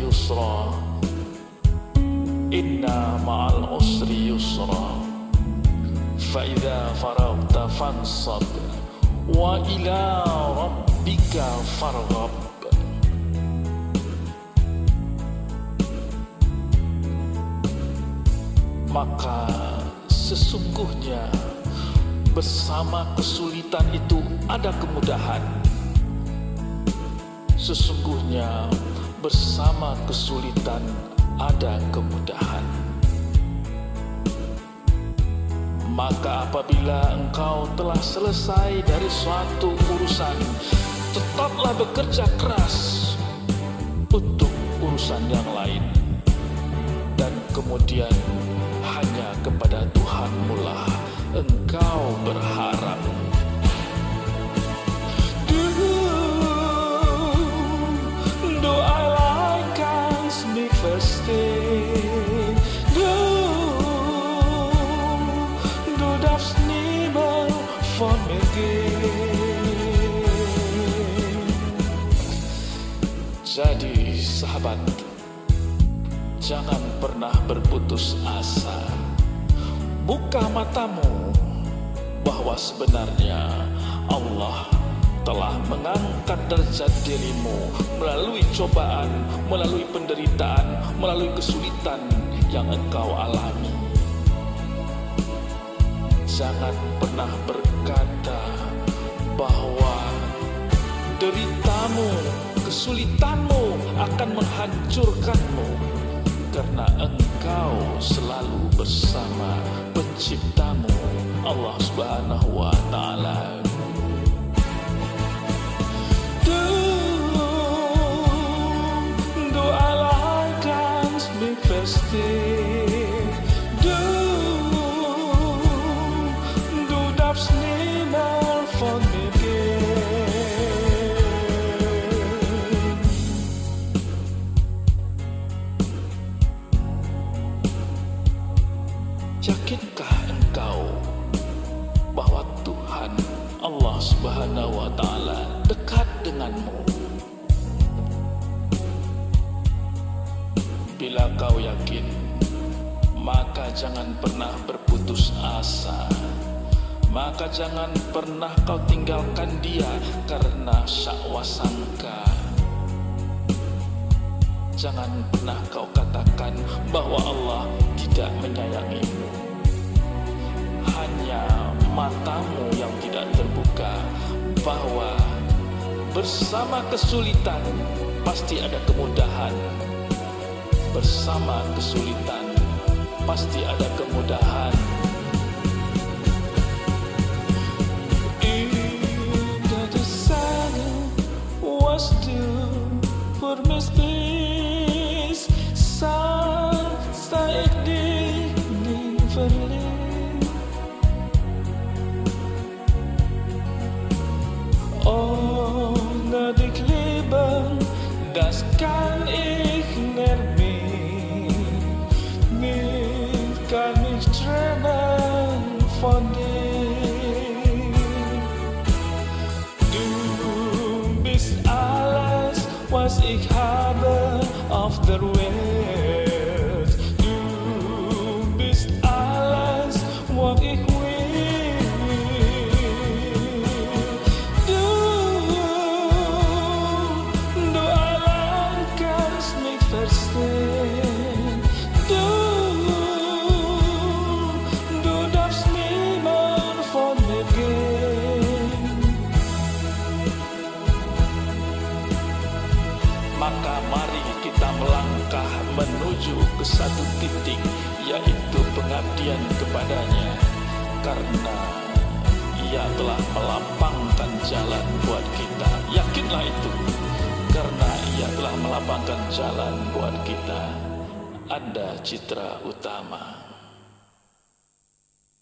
yusra Inna ma'al usri yusra Fa'idha faragta fansab Wa ila rabbika farghab Maka sesungguhnya bersama kesulitan itu ada kemudahan Sesungguhnya bersama kesulitan ada kemudahan. Maka apabila engkau telah selesai dari suatu urusan, tetaplah bekerja keras untuk urusan yang lain. Dan kemudian hanya kepada Tuhanmu lah engkau berharap. Jadi sahabat Jangan pernah berputus asa Buka matamu Bahwa sebenarnya Allah telah mengangkat derajat dirimu melalui cobaan, melalui penderitaan, melalui kesulitan yang engkau alami. Jangan pernah berkata deritamu, kesulitanmu akan menghancurkanmu karena engkau selalu bersama penciptamu Allah Subhanahu wa taala. Allah Subhanahu wa taala dekat denganmu? Bila kau yakin, maka jangan pernah berputus asa. Maka jangan pernah kau tinggalkan dia karena syakwasangka. Jangan pernah kau katakan bahwa Allah tidak menyayangimu. Bahwa bersama kesulitan pasti ada kemudahan. Bersama kesulitan pasti ada kemudahan. kann ich nicht nicht kann trennen von dir. Du bist alles, was ich habe auf der Welt. Menuju ke satu titik Yaitu pengabdian kepadanya. Karena ia telah melapangkan jalan buat kita. Yakinlah itu. Karena ia telah melapangkan jalan buat kita. Anda Citra Utama